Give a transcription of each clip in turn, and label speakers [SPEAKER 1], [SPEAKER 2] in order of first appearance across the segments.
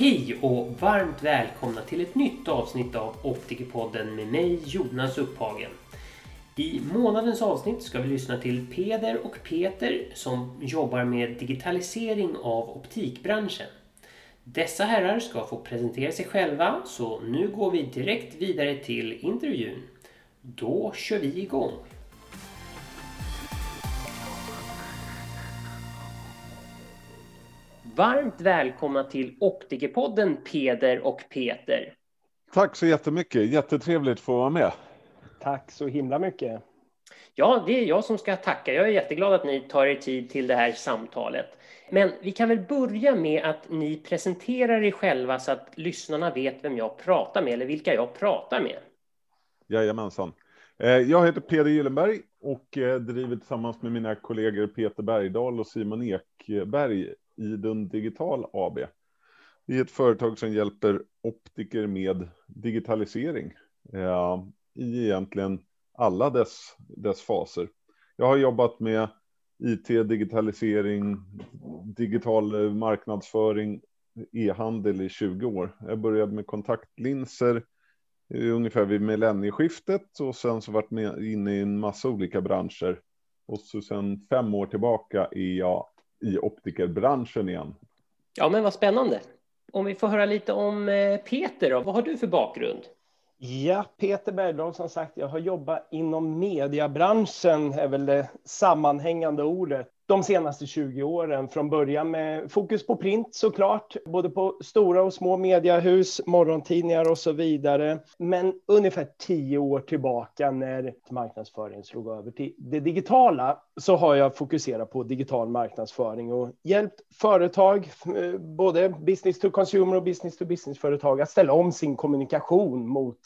[SPEAKER 1] Hej och varmt välkomna till ett nytt avsnitt av Optikerpodden med mig Jonas Upphagen. I månadens avsnitt ska vi lyssna till Peder och Peter som jobbar med digitalisering av optikbranschen. Dessa herrar ska få presentera sig själva så nu går vi direkt vidare till intervjun. Då kör vi igång! Varmt välkomna till Optikerpodden Peder och Peter.
[SPEAKER 2] Tack så jättemycket. Jättetrevligt att få vara med.
[SPEAKER 3] Tack så himla mycket.
[SPEAKER 1] Ja, det är jag som ska tacka. Jag är jätteglad att ni tar er tid till det här samtalet. Men vi kan väl börja med att ni presenterar er själva så att lyssnarna vet vem jag pratar med eller vilka jag pratar med.
[SPEAKER 2] Jajamensan. Eh, jag heter Peder Gyllenberg och eh, driver tillsammans med mina kollegor Peter Bergdahl och Simon Ekberg Idun Digital AB. Vi är ett företag som hjälper optiker med digitalisering eh, i egentligen alla dess, dess faser. Jag har jobbat med IT, digitalisering, digital eh, marknadsföring, e-handel i 20 år. Jag började med kontaktlinser eh, ungefär vid millennieskiftet och sen så varit med inne i en massa olika branscher. Och så sen fem år tillbaka är jag i optikerbranschen igen.
[SPEAKER 1] Ja, men vad spännande. Om vi får höra lite om eh, Peter då. Vad har du för bakgrund?
[SPEAKER 3] Ja, Peter Bergdahl som sagt, jag har jobbat inom mediebranschen, är väl det sammanhängande ordet de senaste 20 åren. Från början med fokus på print såklart, både på stora och små mediehus, morgontidningar och så vidare. Men ungefär tio år tillbaka när marknadsföringen slog över till det digitala så har jag fokuserat på digital marknadsföring och hjälpt företag, eh, både business to consumer och business to business-företag att ställa om sin kommunikation mot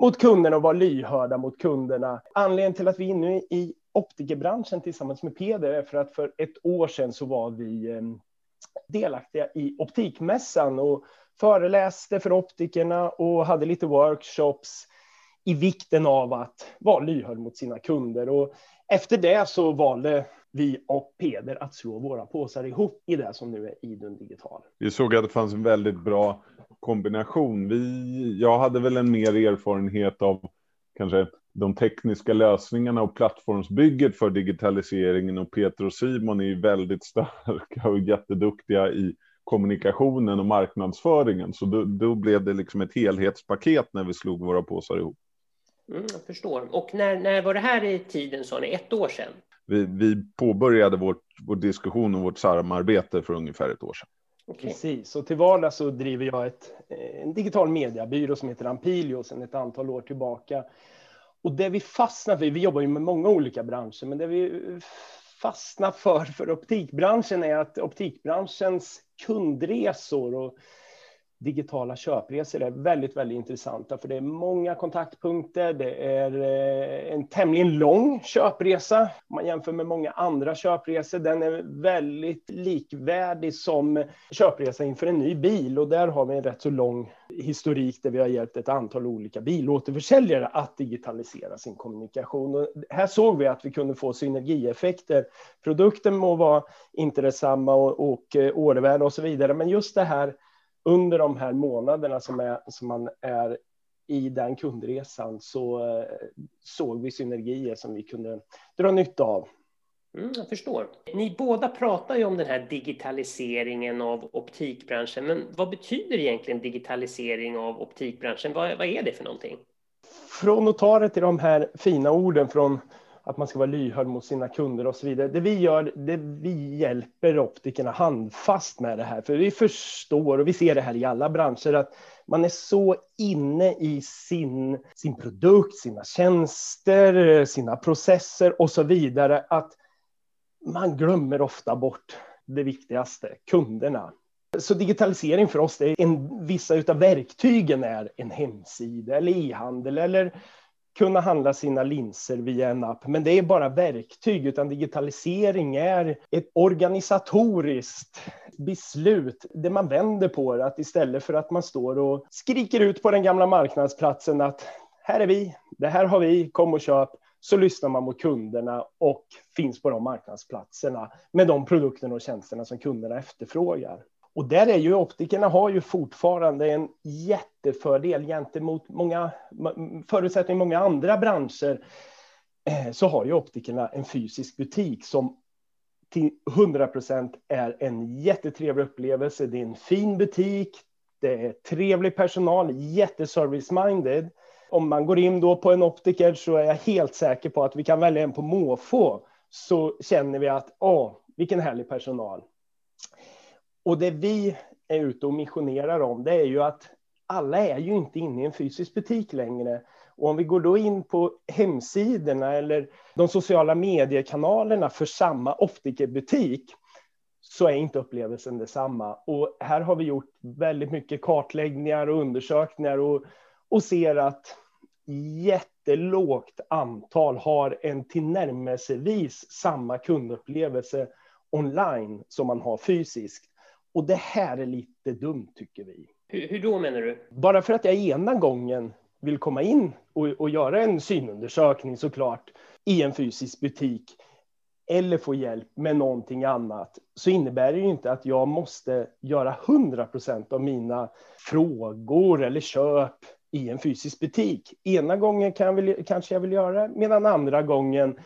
[SPEAKER 3] mot kunderna och vara lyhörda mot kunderna. Anledningen till att vi är inne i optikerbranschen tillsammans med Peder är för att för ett år sedan så var vi ehm, delaktiga i optikmässan och föreläste för optikerna och hade lite workshops i vikten av att vara lyhörd mot sina kunder. Och efter det så valde vi och Peder att slå våra påsar ihop i det som nu är Idun Digital.
[SPEAKER 2] Vi såg att det fanns en väldigt bra kombination. Vi, jag hade väl en mer erfarenhet av kanske de tekniska lösningarna och plattformsbygget för digitaliseringen och Peter och Simon är ju väldigt starka och jätteduktiga i kommunikationen och marknadsföringen. Så då, då blev det liksom ett helhetspaket när vi slog våra påsar ihop.
[SPEAKER 1] Mm, jag förstår. Och när, när var det här i tiden, sa ni? Ett år sedan?
[SPEAKER 2] Vi, vi påbörjade vårt, vår diskussion och vårt samarbete för ungefär ett år sedan.
[SPEAKER 3] Okay. Precis, och till vardags så driver jag ett, en digital mediebyrå som heter Ampilio sedan ett antal år tillbaka. Och det vi fastnar för, vi jobbar ju med många olika branscher, men det vi fastnar för för optikbranschen är att optikbranschens kundresor och digitala köpresor är väldigt, väldigt intressanta, för det är många kontaktpunkter. Det är eh, en tämligen lång köpresa om man jämför med många andra köpresor. Den är väldigt likvärdig som köpresa inför en ny bil och där har vi en rätt så lång historik där vi har hjälpt ett antal olika bilåterförsäljare att digitalisera sin kommunikation. Och här såg vi att vi kunde få synergieffekter. Produkten må vara inte detsamma och, och eh, ordervärde och så vidare, men just det här under de här månaderna som, är, som man är i den kundresan så eh, såg vi synergier som vi kunde dra nytta av.
[SPEAKER 1] Mm, jag förstår. Ni båda pratar ju om den här digitaliseringen av optikbranschen, men vad betyder egentligen digitalisering av optikbranschen? Vad, vad är det för någonting?
[SPEAKER 3] Från att ta det till de här fina orden från att man ska vara lyhörd mot sina kunder och så vidare. Det vi gör, det vi hjälper optikerna handfast med det här, för vi förstår och vi ser det här i alla branscher att man är så inne i sin, sin produkt, sina tjänster, sina processer och så vidare att man glömmer ofta bort det viktigaste, kunderna. Så digitalisering för oss, det är en, vissa av verktygen är en hemsida eller e-handel eller kunna handla sina linser via en app. Men det är bara verktyg, utan digitalisering är ett organisatoriskt beslut där man vänder på det. Att istället för att man står och skriker ut på den gamla marknadsplatsen att här är vi, det här har vi, kom och köp. Så lyssnar man mot kunderna och finns på de marknadsplatserna med de produkterna och tjänsterna som kunderna efterfrågar. Och där är ju optikerna har ju fortfarande en jättefördel gentemot många förutsättningar i många andra branscher. Eh, så har ju optikerna en fysisk butik som till 100 procent är en jättetrevlig upplevelse. Det är en fin butik. Det är trevlig personal, jätteservice-minded. Om man går in då på en optiker så är jag helt säker på att vi kan välja en på måfå. Så känner vi att, åh, vilken härlig personal. Och det vi är ute och missionerar om, det är ju att alla är ju inte inne i en fysisk butik längre. Och om vi går då in på hemsidorna eller de sociala mediekanalerna för samma optikerbutik så är inte upplevelsen detsamma. Och här har vi gjort väldigt mycket kartläggningar och undersökningar och, och ser att jättelågt antal har en tillnärmelsevis samma kundupplevelse online som man har fysiskt. Och det här är lite dumt tycker vi.
[SPEAKER 1] Hur, hur då menar du?
[SPEAKER 3] Bara för att jag ena gången vill komma in och, och göra en synundersökning såklart i en fysisk butik eller få hjälp med någonting annat så innebär det ju inte att jag måste göra 100 procent av mina frågor eller köp i en fysisk butik. Ena gången kan jag vill, kanske jag vill göra det, medan andra gången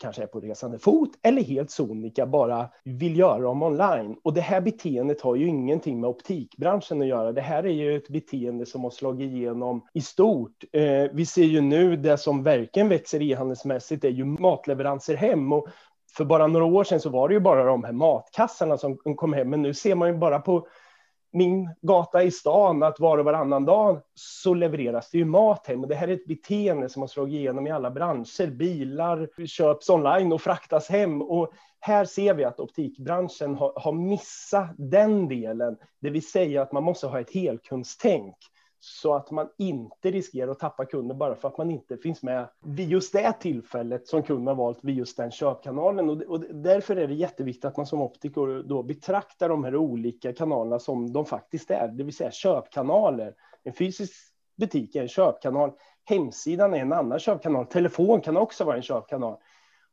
[SPEAKER 3] kanske är på resande fot eller helt sonika bara vill göra dem online. Och det här beteendet har ju ingenting med optikbranschen att göra. Det här är ju ett beteende som har slagit igenom i stort. Eh, vi ser ju nu det som verkligen växer e-handelsmässigt är ju matleveranser hem. Och för bara några år sedan så var det ju bara de här matkassarna som kom hem, men nu ser man ju bara på min gata i stan att var och varannan dag så levereras det ju mat hem. Och det här är ett beteende som har slagit igenom i alla branscher. Bilar köps online och fraktas hem. Och här ser vi att optikbranschen har, har missat den delen. Det vill säga att man måste ha ett helkundstänk så att man inte riskerar att tappa kunden bara för att man inte finns med vid just det tillfället som kunden har valt vid just den köpkanalen. Och, och därför är det jätteviktigt att man som optiker då betraktar de här olika kanalerna som de faktiskt är, det vill säga köpkanaler. En fysisk butik är en köpkanal, hemsidan är en annan köpkanal, telefon kan också vara en köpkanal.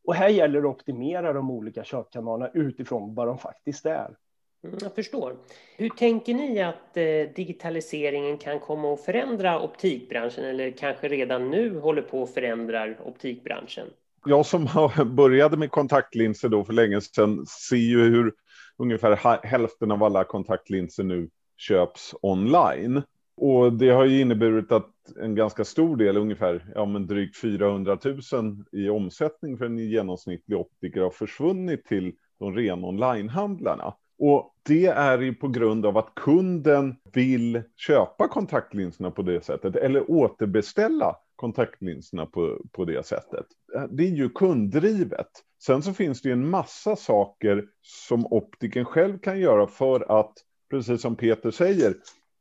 [SPEAKER 3] Och här gäller det att optimera de olika köpkanalerna utifrån vad de faktiskt är.
[SPEAKER 1] Mm, jag förstår. Hur tänker ni att eh, digitaliseringen kan komma att förändra optikbranschen eller kanske redan nu håller på att förändra optikbranschen?
[SPEAKER 2] Jag som började med kontaktlinser då för länge sedan ser ju hur ungefär hälften av alla kontaktlinser nu köps online. Och det har ju inneburit att en ganska stor del, ungefär ja, men drygt 400 000 i omsättning för en genomsnittlig optiker har försvunnit till de ren onlinehandlarna. Och det är ju på grund av att kunden vill köpa kontaktlinserna på det sättet eller återbeställa kontaktlinserna på, på det sättet. Det är ju kunddrivet. Sen så finns det ju en massa saker som optiken själv kan göra för att, precis som Peter säger,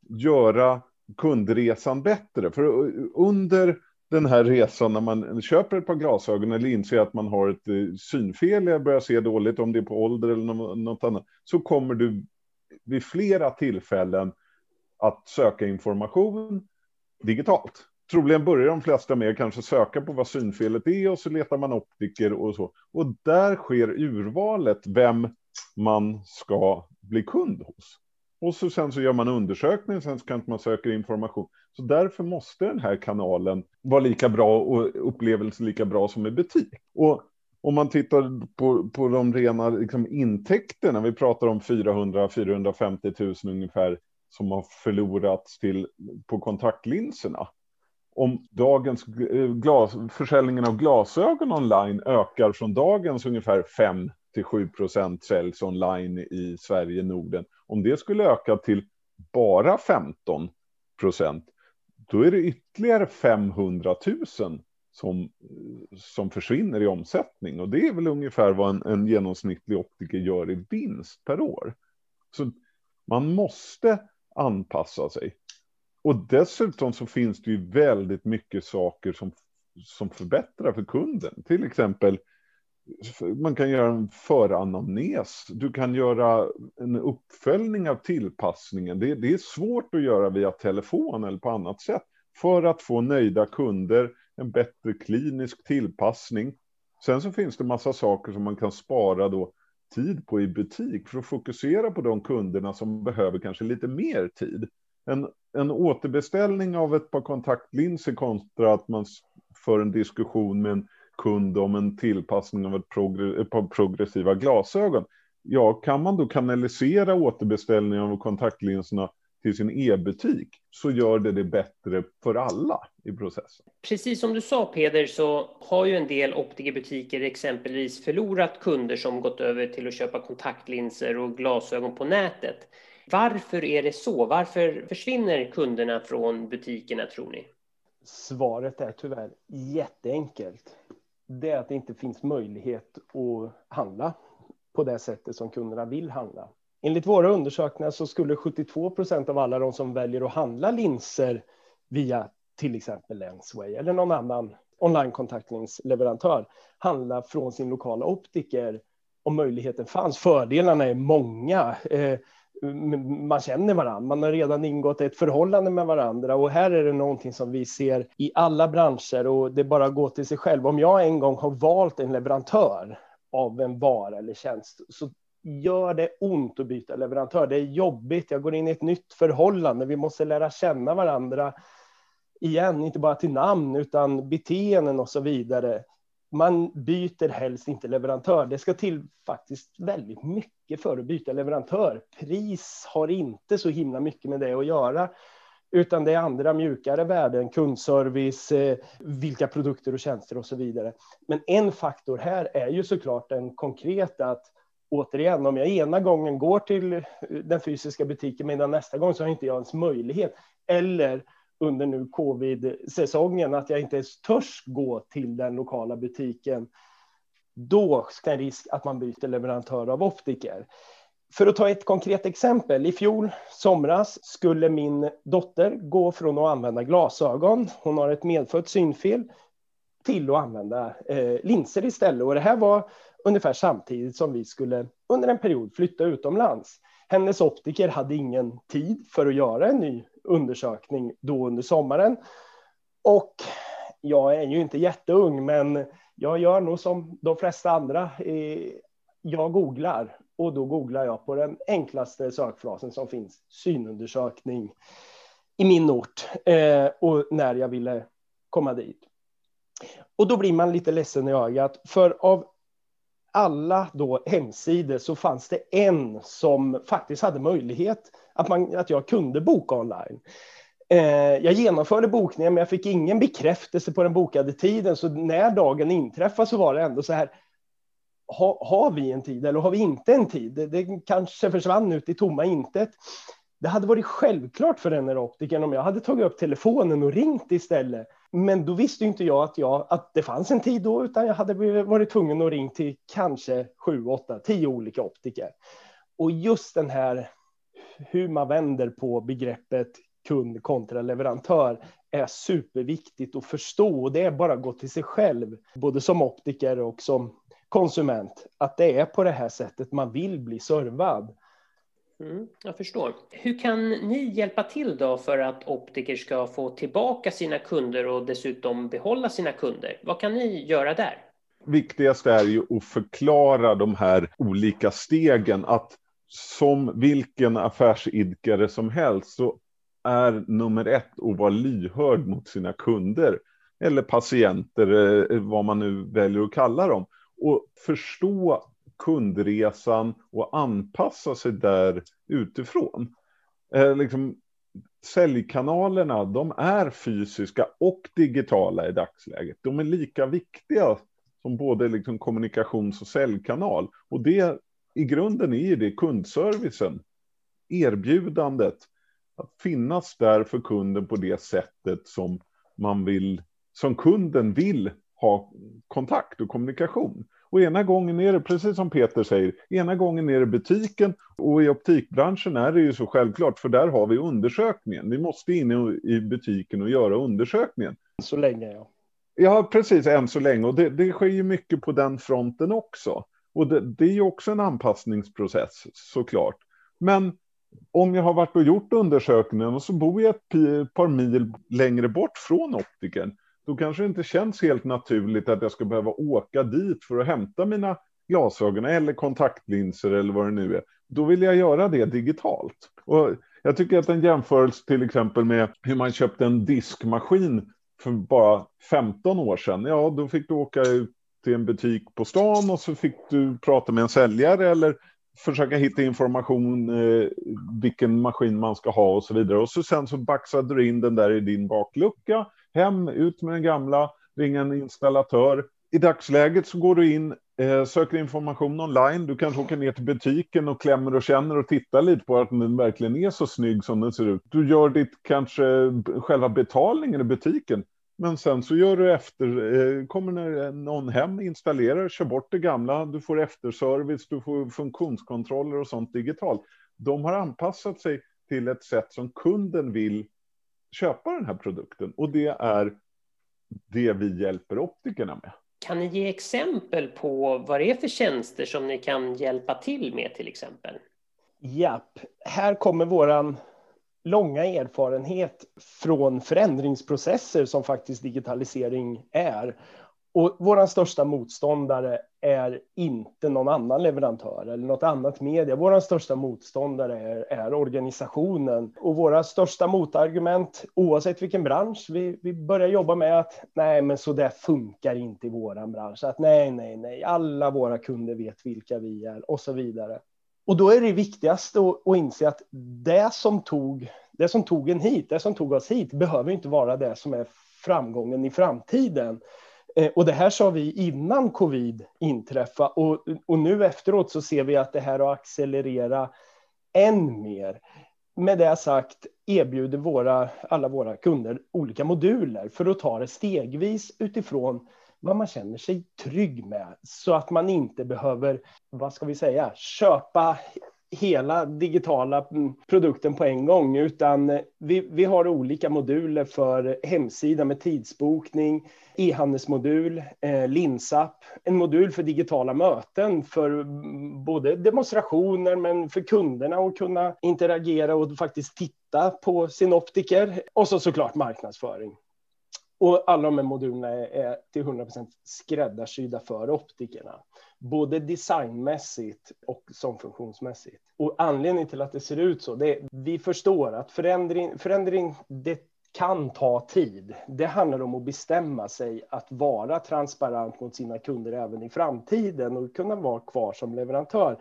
[SPEAKER 2] göra kundresan bättre. För under den här resan när man köper ett par glasögon eller inser att man har ett eh, synfel, eller börjar se dåligt, om det är på ålder eller något annat, så kommer du vid flera tillfällen att söka information digitalt. Troligen börjar de flesta med att kanske söka på vad synfelet är och så letar man optiker och så. Och där sker urvalet vem man ska bli kund hos. Och så sen så gör man undersökning, sen så kan man söka information. Så därför måste den här kanalen vara lika bra och upplevelsen lika bra som i butik. Och om man tittar på, på de rena liksom, intäkterna, vi pratar om 400-450 000 ungefär som har förlorats till, på kontaktlinserna. Om dagens glas, försäljningen av glasögon online ökar från dagens ungefär 5 till 7 procent säljs online i Sverige, Norden. Om det skulle öka till bara 15 procent, då är det ytterligare 500 000 som, som försvinner i omsättning. Och det är väl ungefär vad en, en genomsnittlig optiker gör i vinst per år. Så man måste anpassa sig. Och dessutom så finns det ju väldigt mycket saker som, som förbättrar för kunden. Till exempel man kan göra en föranamnes. Du kan göra en uppföljning av tillpassningen. Det, det, är svårt att göra via telefon eller på annat sätt för att få nöjda kunder, en bättre klinisk tillpassning. Sen så finns det massa saker som man kan spara då tid på i butik för att fokusera på de kunderna som behöver kanske lite mer tid. En, en återbeställning av ett par kontaktlinser kontra att man för en diskussion med en kund om en tillpassning av ett, progr ett par progressiva glasögon. Ja, kan man då kanalisera återbeställningen av kontaktlinserna till sin e-butik så gör det det bättre för alla i processen.
[SPEAKER 1] Precis som du sa Peder så har ju en del optikerbutiker exempelvis förlorat kunder som gått över till att köpa kontaktlinser och glasögon på nätet. Varför är det så? Varför försvinner kunderna från butikerna tror ni?
[SPEAKER 3] Svaret är tyvärr jätteenkelt. Det är att det inte finns möjlighet att handla på det sättet som kunderna vill handla. Enligt våra undersökningar så skulle 72 procent av alla de som väljer att handla linser via till exempel Lensway eller någon annan onlinekontaktlinsleverantör handla från sin lokala optiker om möjligheten fanns. Fördelarna är många. Eh, man känner varandra, man har redan ingått ett förhållande med varandra och här är det någonting som vi ser i alla branscher och det bara går till sig själv. Om jag en gång har valt en leverantör av en vara eller tjänst så gör det ont att byta leverantör. Det är jobbigt. Jag går in i ett nytt förhållande. Vi måste lära känna varandra igen, inte bara till namn utan beteenden och så vidare. Man byter helst inte leverantör. Det ska till faktiskt väldigt mycket för att byta leverantör. Pris har inte så himla mycket med det att göra, utan det är andra mjukare värden, kundservice, eh, vilka produkter och tjänster och så vidare. Men en faktor här är ju såklart den konkreta att återigen, om jag ena gången går till eh, den fysiska butiken medan nästa gång så har inte jag ens möjlighet. Eller under nu covid-säsongen att jag inte ens törs gå till den lokala butiken. Då ska en risk att man byter leverantör av optiker. För att ta ett konkret exempel. I fjol somras skulle min dotter gå från att använda glasögon, hon har ett medfött synfel, till att använda eh, linser istället. Och det här var ungefär samtidigt som vi skulle under en period flytta utomlands. Hennes optiker hade ingen tid för att göra en ny undersökning då under sommaren. Och jag är ju inte jätteung, men jag gör nog som de flesta andra. Eh, jag googlar och då googlar jag på den enklaste sökfrasen som finns, synundersökning i min ort eh, och när jag ville komma dit. Och då blir man lite ledsen i ögat, för av alla då hemsidor så fanns det en som faktiskt hade möjlighet att, man, att jag kunde boka online. Eh, jag genomförde bokningen men jag fick ingen bekräftelse på den bokade tiden så när dagen inträffade så var det ändå så här ha, har vi en tid eller har vi inte en tid? Det, det kanske försvann ut i tomma intet. Det hade varit självklart för den här optikern om jag hade tagit upp telefonen och ringt istället. Men då visste inte jag att, jag att det fanns en tid då, utan jag hade varit tvungen att ringa till kanske sju, åtta, tio olika optiker. Och just den här hur man vänder på begreppet kund kontra leverantör är superviktigt att förstå. Och det är bara att gå till sig själv, både som optiker och som konsument, att det är på det här sättet man vill bli servad.
[SPEAKER 1] Mm, jag förstår. Hur kan ni hjälpa till då för att optiker ska få tillbaka sina kunder och dessutom behålla sina kunder? Vad kan ni göra där?
[SPEAKER 2] Viktigast är ju att förklara de här olika stegen. Att som vilken affärsidkare som helst så är nummer ett att vara lyhörd mot sina kunder eller patienter, eh, vad man nu väljer att kalla dem. Och förstå kundresan och anpassa sig där utifrån. Eh, liksom, säljkanalerna, de är fysiska och digitala i dagsläget. De är lika viktiga som både liksom kommunikations och säljkanal. Och det i grunden är det kundservicen, erbjudandet, att finnas där för kunden på det sättet som man vill, som kunden vill ha kontakt och kommunikation. Och ena gången är det, precis som Peter säger, ena gången är det butiken och i optikbranschen är det ju så självklart, för där har vi undersökningen. Vi måste in i butiken och göra undersökningen.
[SPEAKER 3] Så länge, ja.
[SPEAKER 2] Ja, precis, än så länge. Och det, det sker ju mycket på den fronten också. Och det, det är ju också en anpassningsprocess såklart. Men om jag har varit och gjort undersökningen och så bor jag ett par mil längre bort från optiken, då kanske det inte känns helt naturligt att jag ska behöva åka dit för att hämta mina glasögon eller kontaktlinser eller vad det nu är. Då vill jag göra det digitalt. Och jag tycker att en jämförelse till exempel med hur man köpte en diskmaskin för bara 15 år sedan. Ja, då fick du åka ut till en butik på stan och så fick du prata med en säljare eller försöka hitta information eh, vilken maskin man ska ha och så vidare. Och så sen så baxade du in den där i din baklucka, hem, ut med den gamla, ringa en installatör. I dagsläget så går du in, eh, söker information online, du kanske åker ner till butiken och klämmer och känner och tittar lite på att den verkligen är så snygg som den ser ut. Du gör ditt kanske själva betalningen i butiken men sen så gör du efter, eh, kommer eh, någon hem, installerar, kör bort det gamla, du får efterservice, du får funktionskontroller och sånt digitalt. De har anpassat sig till ett sätt som kunden vill köpa den här produkten och det är det vi hjälper optikerna med.
[SPEAKER 1] Kan ni ge exempel på vad det är för tjänster som ni kan hjälpa till med till exempel?
[SPEAKER 3] Japp, här kommer våran långa erfarenhet från förändringsprocesser som faktiskt digitalisering är. Och vår största motståndare är inte någon annan leverantör eller något annat media. Vår största motståndare är, är, organisationen. Och våra största motargument, oavsett vilken bransch vi, vi börjar jobba med, att nej, men så där funkar inte i vår bransch. Att nej, nej, nej, alla våra kunder vet vilka vi är och så vidare. Och då är det viktigaste att, att inse att det som, tog, det som tog en hit, det som tog oss hit, behöver inte vara det som är framgången i framtiden. Eh, och det här sa vi innan covid inträffade och, och nu efteråt så ser vi att det här har accelererat än mer. Med det sagt erbjuder våra, alla våra kunder olika moduler för att ta det stegvis utifrån vad man känner sig trygg med så att man inte behöver, vad ska vi säga, köpa hela digitala produkten på en gång, utan vi, vi har olika moduler för hemsida med tidsbokning, e-handelsmodul, eh, Linsapp, en modul för digitala möten för både demonstrationer men för kunderna att kunna interagera och faktiskt titta på sin optiker och så såklart marknadsföring. Och alla de här modulerna är till 100% skräddarsydda för optikerna. Både designmässigt och som funktionsmässigt. Och anledningen till att det ser ut så, det är, vi förstår att förändring, förändring det kan ta tid. Det handlar om att bestämma sig att vara transparent mot sina kunder även i framtiden och kunna vara kvar som leverantör.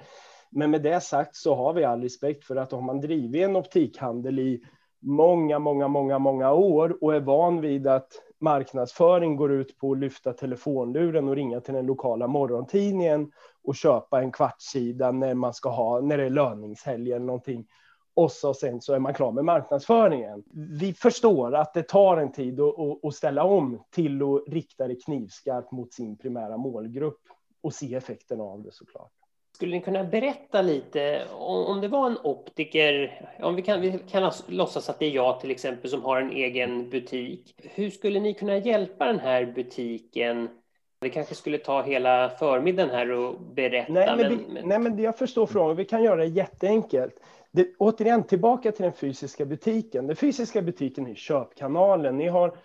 [SPEAKER 3] Men med det sagt så har vi all respekt för att om man driver en optikhandel i många, många, många, många år och är van vid att marknadsföring går ut på att lyfta telefonluren och ringa till den lokala morgontidningen och köpa en kvartssida när man ska ha, när det är löningshelg eller någonting. Och så sen så är man klar med marknadsföringen. Vi förstår att det tar en tid att, att ställa om till att rikta det knivskarpt mot sin primära målgrupp och se effekten av det såklart.
[SPEAKER 1] Skulle ni kunna berätta lite om, det var en optiker, om vi kan, vi kan låtsas att det är jag till exempel som har en egen butik. Hur skulle ni kunna hjälpa den här butiken? Vi kanske skulle ta hela förmiddagen här och berätta.
[SPEAKER 3] Nej, men, vi, men... nej, men jag förstår frågan. Vi kan göra det jätteenkelt. Det, återigen, tillbaka till den fysiska butiken. Den fysiska butiken är köpkanalen. Ni har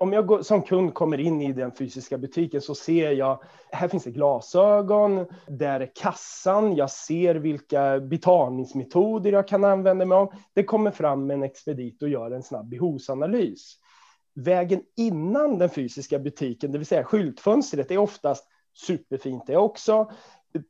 [SPEAKER 3] om jag går, som kund kommer in i den fysiska butiken så ser jag, här finns det glasögon, där är kassan, jag ser vilka betalningsmetoder jag kan använda mig av. Det kommer fram en expedit och gör en snabb behovsanalys. Vägen innan den fysiska butiken, det vill säga skyltfönstret, är oftast superfint det också.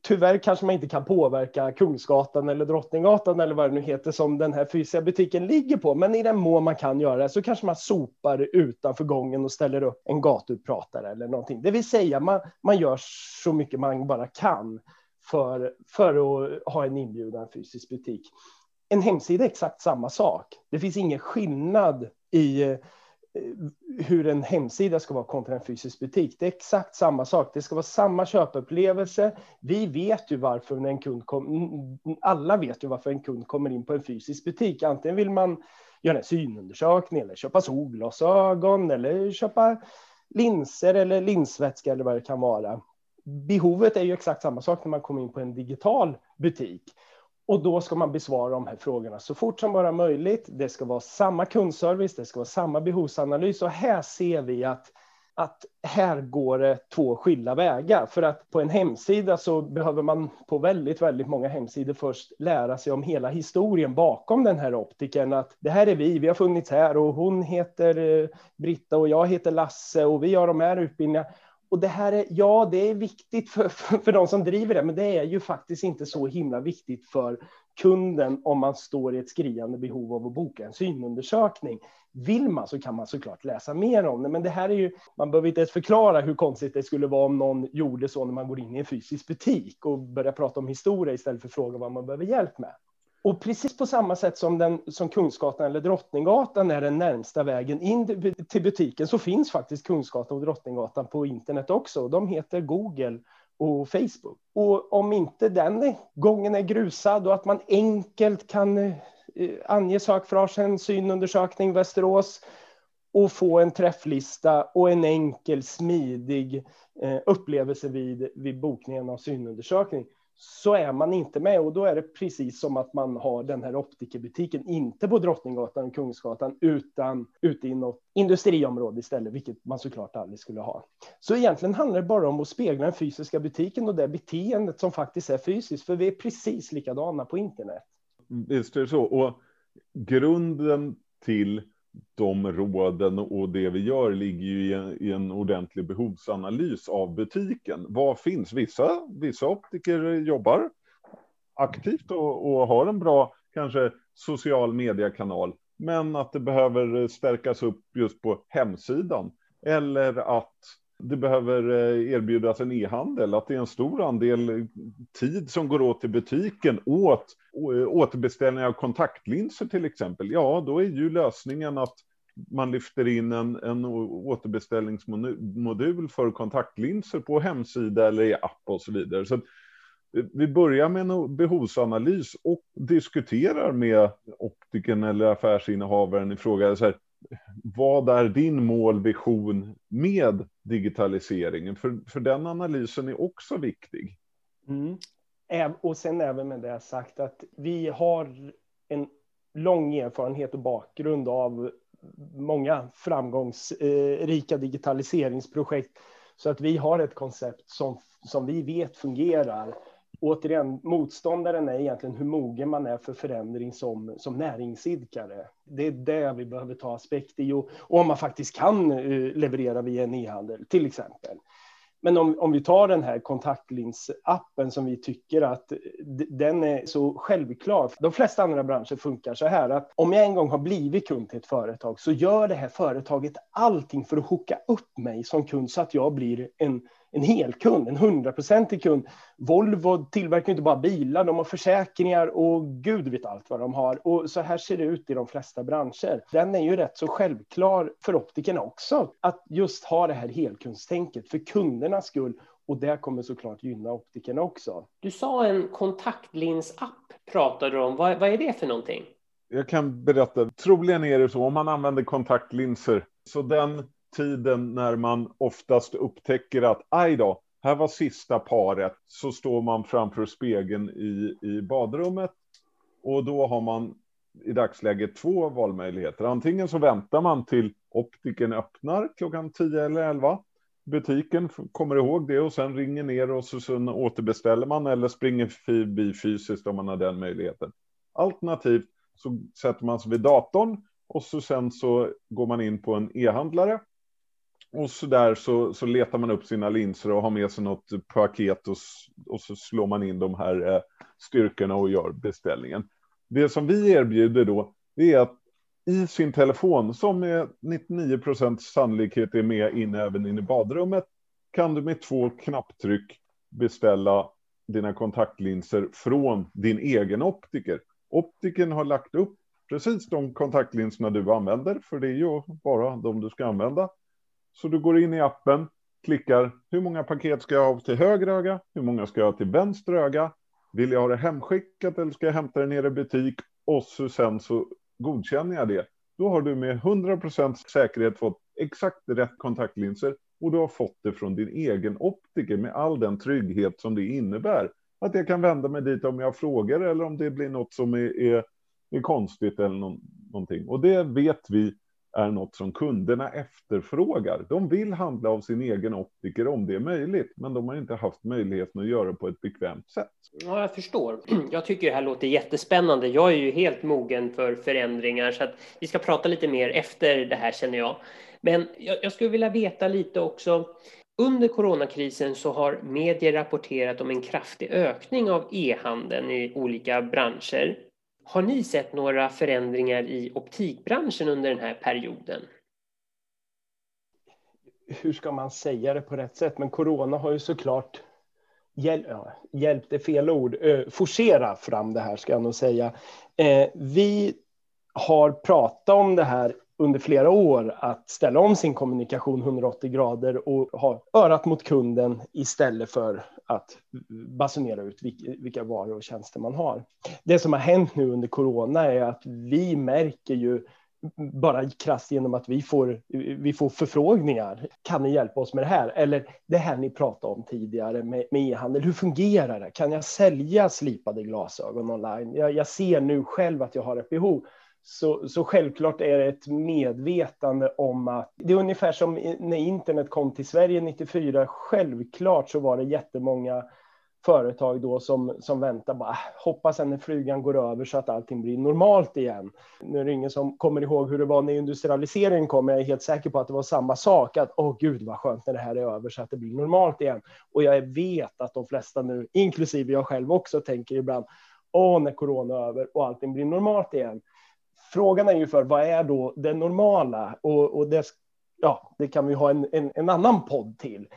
[SPEAKER 3] Tyvärr kanske man inte kan påverka Kungsgatan eller Drottninggatan eller vad det nu heter som den här fysiska butiken ligger på. Men i den mån man kan göra det så kanske man sopar utanför gången och ställer upp en gatupratare eller någonting. Det vill säga man, man gör så mycket man bara kan för, för att ha en inbjudan fysisk butik. En hemsida är exakt samma sak. Det finns ingen skillnad i Eh, Eh, hur en hemsida ska vara kontra en fysisk butik. Det är exakt samma sak. Det ska vara samma köpupplevelse. Vi vet ju varför en kund kom, alla vet ju varför en kund kommer in på en fysisk butik. Antingen vill man göra en synundersökning eller köpa solglasögon eller köpa linser eller linsvätska eller vad det kan vara. Behovet är ju exakt samma sak när man kommer in på en digital butik. Och då ska man besvara de här frågorna så fort som bara möjligt. Det ska vara samma kundservice, det ska vara samma behovsanalys och här ser vi att att här går det två skilda vägar. För att på en hemsida så behöver man på väldigt, väldigt många hemsidor först lära sig om hela historien bakom den här optiken. Att det här är vi, vi har funnits här och hon heter eh, Britta och jag heter Lasse och vi har de här utbildningarna. Och det här är, ja, det är viktigt för, för, för de som driver det, men det är ju faktiskt inte så himla viktigt för kunden om man står i ett skriande behov av att boka en synundersökning. Vill man så kan man såklart läsa mer om det, men det här är ju, man behöver inte ens förklara hur konstigt det skulle vara om någon gjorde så när man går in i en fysisk butik och börjar prata om historia istället för att fråga vad man behöver hjälp med. Och precis på samma sätt som, den, som Kungsgatan eller Drottninggatan är den närmsta vägen in till butiken så finns faktiskt Kungsgatan och Drottninggatan på internet också. De heter Google och Facebook. Och om inte den gången är grusad och att man enkelt kan eh, ange sökfrasen synundersökning Västerås och få en träfflista och en enkel, smidig eh, upplevelse vid, vid bokningen av synundersökning så är man inte med och då är det precis som att man har den här optikerbutiken, inte på Drottninggatan och Kungsgatan, utan ute i något industriområde istället, vilket man såklart aldrig skulle ha. Så egentligen handlar det bara om att spegla den fysiska butiken och det beteendet som faktiskt är fysiskt, för vi är precis likadana på internet.
[SPEAKER 2] Visst är det så. Och grunden till de råden och det vi gör ligger ju i en, i en, ordentlig behovsanalys av butiken. Vad finns? Vissa, vissa optiker jobbar aktivt och, och har en bra, kanske social mediekanal, men att det behöver stärkas upp just på hemsidan. Eller att det behöver eh, erbjudas en e-handel, att det är en stor andel tid som går åt till butiken åt eh, återbeställning av kontaktlinser till exempel. Ja, då är ju lösningen att man lyfter in en, en återbeställningsmodul för kontaktlinser på hemsida eller i app och så vidare. Så eh, vi börjar med en behovsanalys och diskuterar med optiken eller affärsinnehavaren i fråga. Så här, vad är din målvision med digitaliseringen? För, för den analysen är också viktig.
[SPEAKER 3] Mm. Och sen även med det sagt att vi har en lång erfarenhet och bakgrund av många framgångsrika eh, digitaliseringsprojekt. Så att vi har ett koncept som, som vi vet fungerar återigen, motståndaren är egentligen hur mogen man är för förändring som, som näringsidkare. Det är det vi behöver ta aspekt i och, och om man faktiskt kan eh, leverera via en e-handel till exempel. Men om, om vi tar den här kontaktlinsappen som vi tycker att eh, den är så självklar. De flesta andra branscher funkar så här att om jag en gång har blivit kund till ett företag så gör det här företaget allting för att hooka upp mig som kund så att jag blir en en helkund, en hundraprocentig kund. Volvo tillverkar inte bara bilar, de har försäkringar och gud vet allt vad de har. Och så här ser det ut i de flesta branscher. Den är ju rätt så självklar för optikerna också, att just ha det här helkundstänket för kundernas skull. Och det kommer såklart gynna optikerna också.
[SPEAKER 1] Du sa en kontaktlinsapp pratade du om. Vad, vad är det för någonting?
[SPEAKER 2] Jag kan berätta. Troligen är det så om man använder kontaktlinser så den tiden när man oftast upptäcker att aj då, här var sista paret, så står man framför spegeln i, i badrummet och då har man i dagsläget två valmöjligheter. Antingen så väntar man till optiken öppnar klockan 10 eller 11. Butiken kommer ihåg det och sen ringer ner och så, så återbeställer man eller springer förbi fysiskt om man har den möjligheten. Alternativt så sätter man sig vid datorn och så sen så går man in på en e-handlare och så där så, så letar man upp sina linser och har med sig något paket och, och så slår man in de här eh, styrkorna och gör beställningen. Det som vi erbjuder då, det är att i sin telefon, som med 99 procents sannolikhet är med in även in i badrummet, kan du med två knapptryck beställa dina kontaktlinser från din egen optiker. Optiken har lagt upp precis de kontaktlinserna du använder, för det är ju bara de du ska använda. Så du går in i appen, klickar hur många paket ska jag ha till höger öga? Hur många ska jag ha till vänster öga? Vill jag ha det hemskickat eller ska jag hämta det nere i butik? Och så sen så godkänner jag det. Då har du med 100% säkerhet fått exakt rätt kontaktlinser och du har fått det från din egen optiker med all den trygghet som det innebär. Att jag kan vända mig dit om jag frågar eller om det blir något som är, är, är konstigt eller någon, någonting. Och det vet vi är något som kunderna efterfrågar. De vill handla av sin egen optiker om det är möjligt, men de har inte haft möjligheten att göra det på ett bekvämt sätt.
[SPEAKER 1] Ja, jag förstår. Jag tycker det här låter jättespännande. Jag är ju helt mogen för förändringar så att vi ska prata lite mer efter det här känner jag. Men jag, jag skulle vilja veta lite också. Under coronakrisen så har medier rapporterat om en kraftig ökning av e-handeln i olika branscher. Har ni sett några förändringar i optikbranschen under den här perioden?
[SPEAKER 3] Hur ska man säga det på rätt sätt? Men corona har ju såklart hjäl ja, hjälpt, är fel ord, eh, forcera fram det här ska jag nog säga. Eh, vi har pratat om det här under flera år att ställa om sin kommunikation 180 grader och ha örat mot kunden istället för att basunera ut vilka varor och tjänster man har. Det som har hänt nu under corona är att vi märker ju bara krasst genom att vi får, vi får förfrågningar. Kan ni hjälpa oss med det här? Eller det här ni pratade om tidigare med, med e-handel. Hur fungerar det? Kan jag sälja slipade glasögon online? Jag, jag ser nu själv att jag har ett behov. Så, så självklart är det ett medvetande om att det är ungefär som när internet kom till Sverige 94. Självklart så var det jättemånga företag då som, som väntar bara, ah, hoppas att när flugan går över så att allting blir normalt igen. Nu är det ingen som kommer ihåg hur det var när industrialiseringen kom, jag är helt säker på att det var samma sak, att åh gud vad skönt när det här är över så att det blir normalt igen. Och jag vet att de flesta nu, inklusive jag själv också, tänker ibland, åh när corona är över och allting blir normalt igen frågan är ju för vad är då det normala? Och, och det, ja, det kan vi ha en, en, en, annan podd till.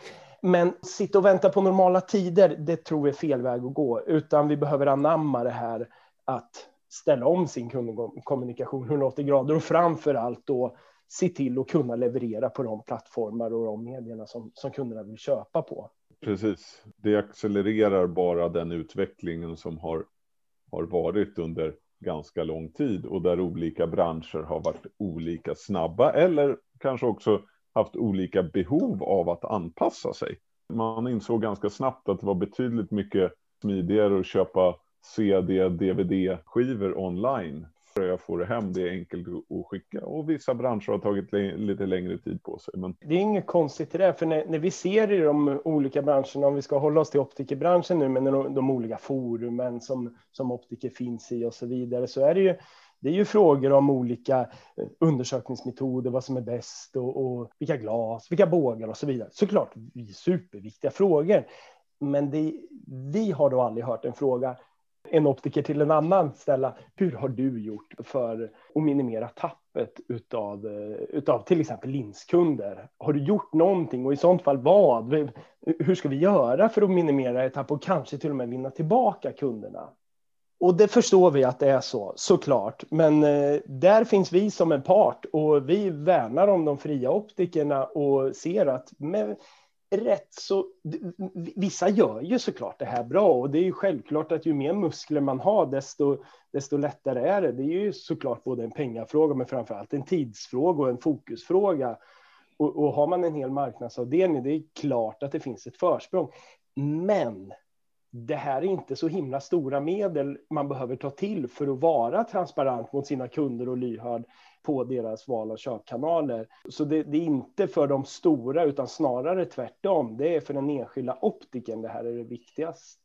[SPEAKER 3] Men sitta och vänta på normala tider, det tror vi är fel väg att gå, utan vi behöver anamma det här att ställa om sin kundkommunikation 180 grader och framför allt då se till att kunna leverera på de plattformar och de medierna som, som kunderna vill köpa på.
[SPEAKER 2] Precis, det accelererar bara den utvecklingen som har, har varit under ganska lång tid och där olika branscher har varit olika snabba eller kanske också haft olika behov av att anpassa sig. Man insåg ganska snabbt att det var betydligt mycket smidigare att köpa CD, DVD-skivor online jag får det hem, det är enkelt att skicka. Och vissa branscher har tagit lite längre tid på sig. Men...
[SPEAKER 3] Det är inget konstigt i det, för när, när, vi ser i de olika branscherna, om vi ska hålla oss till optikerbranschen nu, men de, de olika forumen som, som optiker finns i och så vidare, så är det ju det är ju frågor om olika eh, undersökningsmetoder, vad som är bäst och, och vilka glas, vilka bågar och så vidare. Såklart superviktiga frågor. Men det, vi har då aldrig hört en fråga, en optiker till en annan ställa. Hur har du gjort för att minimera tappet utav, eh, utav till exempel linskunder? Har du gjort någonting och i sånt fall vad? Hur ska vi göra för att minimera ett tapp och kanske till och med vinna tillbaka kunderna? Och det förstår vi att det är så, såklart. Men eh, där finns vi som en part och vi värnar om de fria optikerna och ser att med rätt så, vissa gör ju såklart det här bra och det är ju självklart att ju mer muskler man har desto, desto lättare är det. Det är ju såklart både en pengafråga men framför allt en tidsfråga och en fokusfråga. Och, och har man en hel marknadsavdelning, det är klart att det finns ett försprång. Men det här är inte så himla stora medel man behöver ta till för att vara transparent mot sina kunder och lyhörd på deras val av köpkanaler. Så det, det, är inte för de stora utan snarare tvärtom. Det är för den enskilda optiken det här är det viktigaste.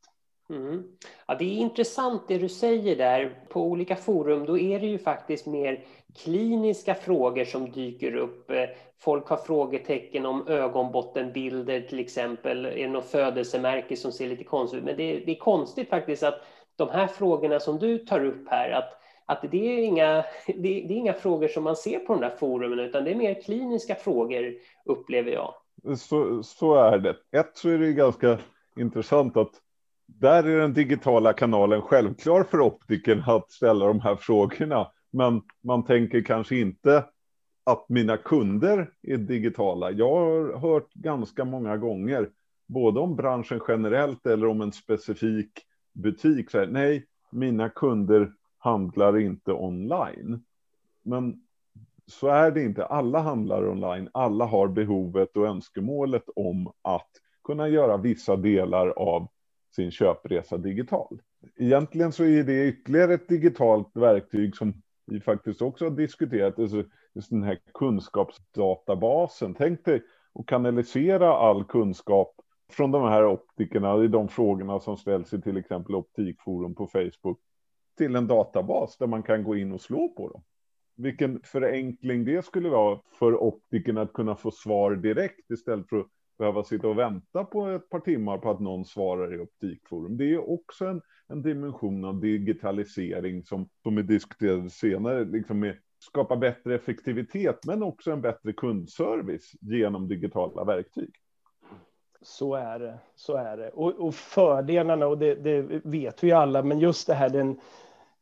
[SPEAKER 1] Mm. Ja, det är intressant det du säger där. På olika forum då är det ju faktiskt mer kliniska frågor som dyker upp. Eh, folk har frågetecken om ögonbottenbilder till exempel. Är det något födelsemärke som ser lite konstigt ut? Men det är, det är konstigt faktiskt att de här frågorna som du tar upp här, att att det är, inga, det, det, är inga frågor som man ser på de där forumen, utan det är mer kliniska frågor, upplever jag.
[SPEAKER 2] Så, så är det. Ett så är det ganska intressant att där är den digitala kanalen självklar för optiken att ställa de här frågorna. Men man tänker kanske inte att mina kunder är digitala. Jag har hört ganska många gånger, både om branschen generellt eller om en specifik butik, så här, nej, mina kunder handlar inte online. Men så är det inte. Alla handlar online. Alla har behovet och önskemålet om att kunna göra vissa delar av sin köpresa digital. Egentligen så är det ytterligare ett digitalt verktyg som vi faktiskt också har diskuterat, alltså just den här kunskapsdatabasen. Tänk dig att kanalisera all kunskap från de här optikerna i de frågorna som ställs i till exempel Optikforum på Facebook till en databas där man kan gå in och slå på dem. Vilken förenkling det skulle vara för optikerna att kunna få svar direkt istället för att behöva sitta och vänta på ett par timmar på att någon svarar i Optikforum. Det är också en, en dimension av digitalisering som, som vi diskuterade senare, liksom med skapa bättre effektivitet, men också en bättre kundservice genom digitala verktyg.
[SPEAKER 3] Så är det. Så är det. Och, och fördelarna, och det, det, vet vi alla, men just det här den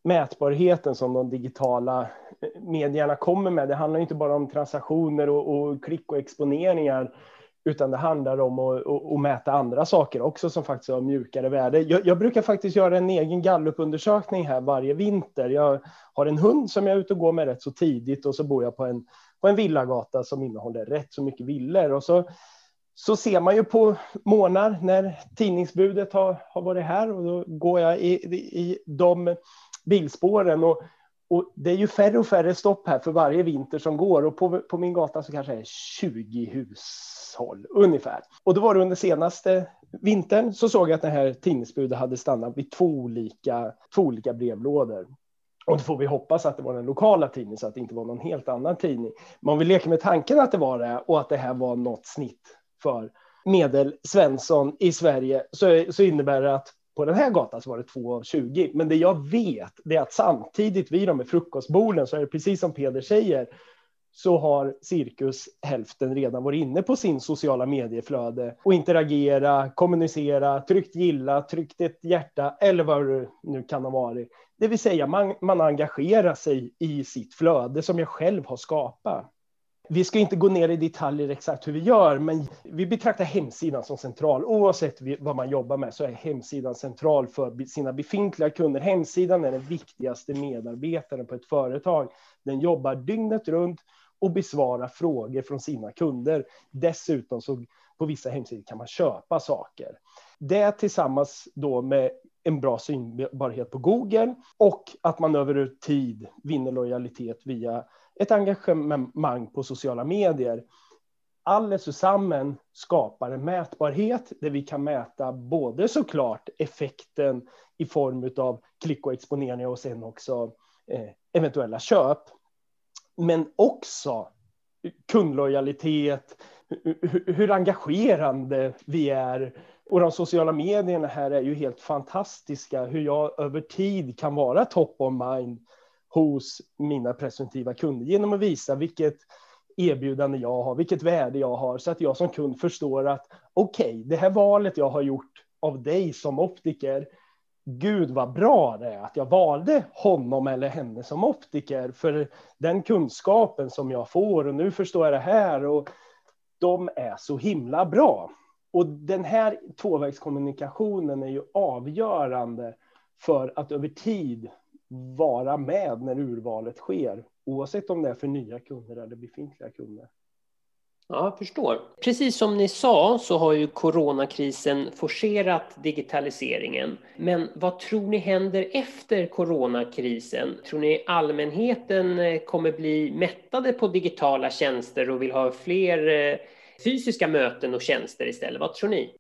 [SPEAKER 3] mätbarheten som de digitala eh, medierna kommer med. Det handlar inte bara om transaktioner och, och klick och exponeringar, utan det handlar om att, att, att, mäta andra saker också som faktiskt har mjukare värde. Jag, jag, brukar faktiskt göra en egen gallupundersökning här varje vinter. Jag har en hund som jag är ute och går med rätt så tidigt och så bor jag på en, på en villagata som innehåller rätt så mycket villor. Och så så ser man ju på månader när tidningsbudet har, har varit här och då går jag i, i de bilspåren och, och det är ju färre och färre stopp här för varje vinter som går och på, på min gata så kanske det är 20 hushåll ungefär. Och då var det under senaste vintern så såg jag att det här tidningsbudet hade stannat vid två olika, två olika brevlådor. Och då får vi hoppas att det var den lokala tidningen så att det inte var någon helt annan tidning. Men om vi leker med tanken att det var det och att det här var något snitt för medel Svensson i Sverige så, så innebär det att på den här gatan så var det 2 av 20. Men det jag vet det är att samtidigt vid de här frukostborden så är det precis som Peder säger så har cirkus hälften redan varit inne på sin sociala medieflöde och interagera, kommunicera, tryckt gilla, tryckt ett hjärta eller vad det nu kan ha varit. Det vill säga man, man engagerar sig i sitt flöde som jag själv har skapat. Vi ska inte gå ner i detaljer exakt hur vi gör, men vi betraktar hemsidan som central. Oavsett vad man jobbar med så är hemsidan central för sina befintliga kunder. Hemsidan är den viktigaste medarbetaren på ett företag. Den jobbar dygnet runt och besvarar frågor från sina kunder. Dessutom så på vissa hemsidor kan man köpa saker. Det tillsammans då med en bra synbarhet på Google och att man över tid vinner lojalitet via ett engagemang på sociala medier. Allesammen skapar en mätbarhet där vi kan mäta både såklart effekten i form av klick och exponering och sen också eh, eventuella köp. Men också kundlojalitet, hur engagerande vi är. Och de sociala medierna här är ju helt fantastiska, hur jag över tid kan vara top of mind hos mina presumtiva kunder genom att visa vilket erbjudande jag har, vilket värde jag har, så att jag som kund förstår att okej, okay, det här valet jag har gjort av dig som optiker, gud vad bra det är att jag valde honom eller henne som optiker, för den kunskapen som jag får och nu förstår jag det här och de är så himla bra. Och den här tvåvägskommunikationen är ju avgörande för att över tid vara med när urvalet sker, oavsett om det är för nya kunder eller befintliga kunder.
[SPEAKER 1] Ja, jag förstår. Precis som ni sa så har ju coronakrisen forcerat digitaliseringen. Men vad tror ni händer efter coronakrisen? Tror ni allmänheten eh, kommer bli mättade på digitala tjänster och vill ha fler eh, fysiska möten och tjänster istället? Vad tror ni?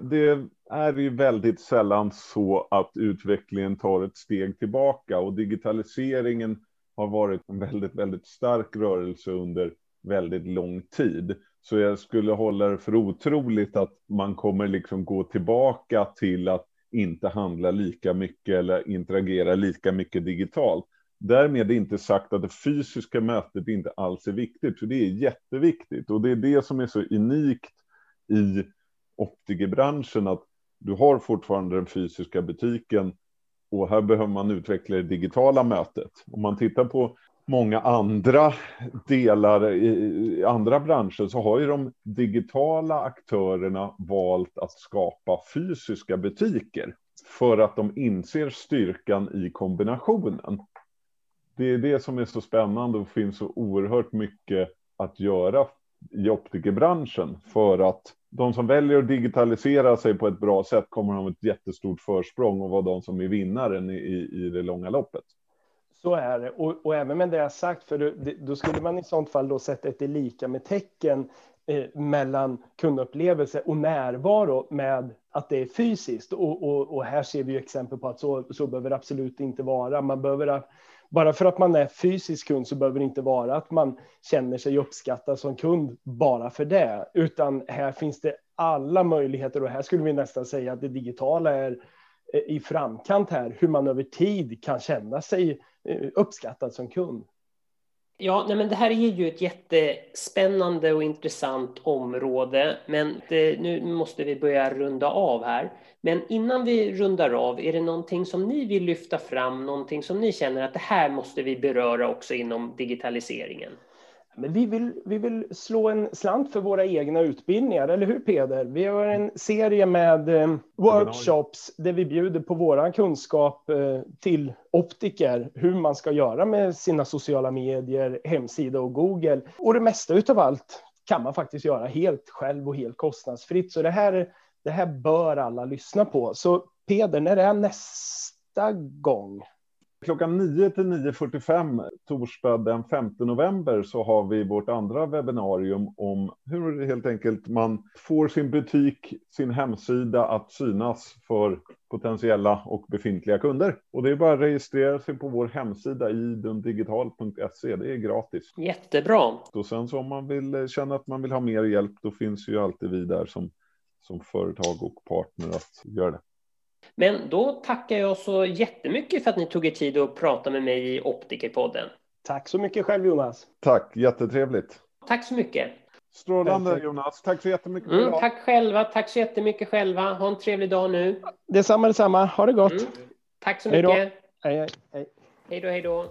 [SPEAKER 2] Det är ju väldigt sällan så att utvecklingen tar ett steg tillbaka och digitaliseringen har varit en väldigt, väldigt stark rörelse under väldigt lång tid. Så jag skulle hålla det för otroligt att man kommer liksom gå tillbaka till att inte handla lika mycket eller interagera lika mycket digitalt. Därmed är inte sagt att det fysiska mötet inte alls är viktigt, för det är jätteviktigt. Och det är det som är så unikt i optikerbranschen, att du har fortfarande den fysiska butiken och här behöver man utveckla det digitala mötet. Om man tittar på många andra delar i andra branscher så har ju de digitala aktörerna valt att skapa fysiska butiker för att de inser styrkan i kombinationen. Det är det som är så spännande och finns så oerhört mycket att göra i optikerbranschen för att de som väljer att digitalisera sig på ett bra sätt kommer att ha ett jättestort försprång och vara de som är vinnaren i, i, i det långa loppet.
[SPEAKER 3] Så är det. Och, och även med det jag sagt, för det, då skulle man i sånt fall då sätta ett lika med tecken eh, mellan kundupplevelse och närvaro med att det är fysiskt. Och, och, och, här ser vi exempel på att så, så behöver det absolut inte vara. Man behöver, bara för att man är fysisk kund så behöver det inte vara att man känner sig uppskattad som kund bara för det, utan här finns det alla möjligheter. Och här skulle vi nästan säga att det digitala är eh, i framkant här, hur man över tid kan känna sig eh, uppskattad som kund.
[SPEAKER 1] Ja, nej men det här är ju ett jättespännande och intressant område, men det, nu måste vi börja runda av här. Men innan vi rundar av, är det någonting som ni vill lyfta fram, någonting som ni känner att det här måste vi beröra också inom digitaliseringen?
[SPEAKER 3] Men vi vill, vi vill slå en slant för våra egna utbildningar, eller hur Peder? Vi har en serie med eh, workshops där vi bjuder på vår kunskap eh, till optiker, hur man ska göra med sina sociala medier, hemsida och Google. Och det mesta utav allt kan man faktiskt göra helt själv och helt kostnadsfritt. Så det här, det här bör alla lyssna på. Så Peder, när det är nästa gång?
[SPEAKER 2] Klockan 9 till 9.45 torsdag den 5 november så har vi vårt andra webbinarium om hur helt enkelt man får sin butik, sin hemsida att synas för potentiella och befintliga kunder. Och det är bara att registrera sig på vår hemsida idundigital.se. Det är gratis.
[SPEAKER 1] Jättebra.
[SPEAKER 2] Och sen så om man vill känna att man vill ha mer hjälp, då finns ju alltid vi där som, som företag och partner att göra det.
[SPEAKER 1] Men då tackar jag så jättemycket för att ni tog er tid att prata med mig i Optikerpodden.
[SPEAKER 3] Tack så mycket själv Jonas.
[SPEAKER 2] Tack, jättetrevligt.
[SPEAKER 1] Tack så mycket.
[SPEAKER 2] Strålande Jonas. Tack så jättemycket.
[SPEAKER 1] Mm, tack själva. Tack så jättemycket själva. Ha en trevlig dag nu.
[SPEAKER 3] Detsamma, detsamma. Ha det gott. Mm.
[SPEAKER 1] Tack så mycket. Hej
[SPEAKER 3] då. Hej, hej.
[SPEAKER 1] Hej då, hej då.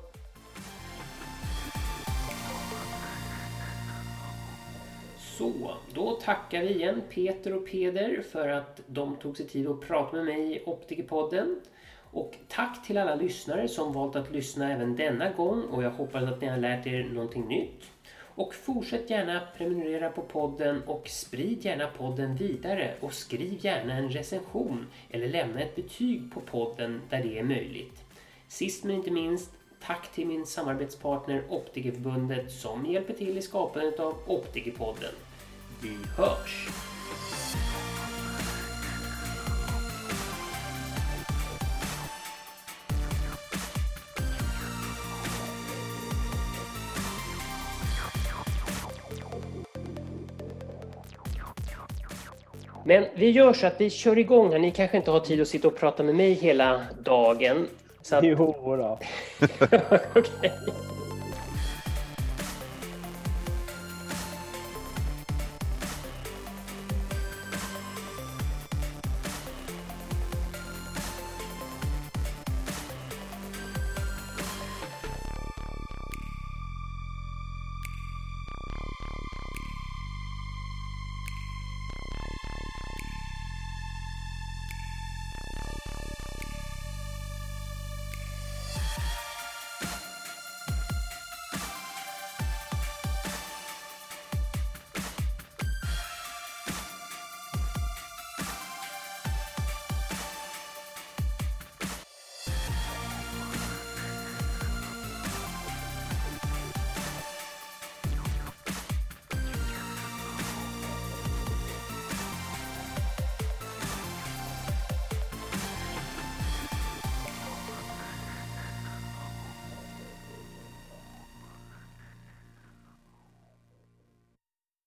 [SPEAKER 1] Så, då tackar vi igen Peter och Peder för att de tog sig tid att prata med mig i Optikerpodden. Och tack till alla lyssnare som valt att lyssna även denna gång och jag hoppas att ni har lärt er någonting nytt. Och fortsätt gärna prenumerera på podden och sprid gärna podden vidare och skriv gärna en recension eller lämna ett betyg på podden där det är möjligt. Sist men inte minst, tack till min samarbetspartner Optikerförbundet som hjälper till i skapandet av Optikerpodden. Vi hörs! Men vi gör så att vi kör igång här. Ni kanske inte har tid att sitta och prata med mig hela dagen.
[SPEAKER 3] Så att... Jo då.
[SPEAKER 1] okay.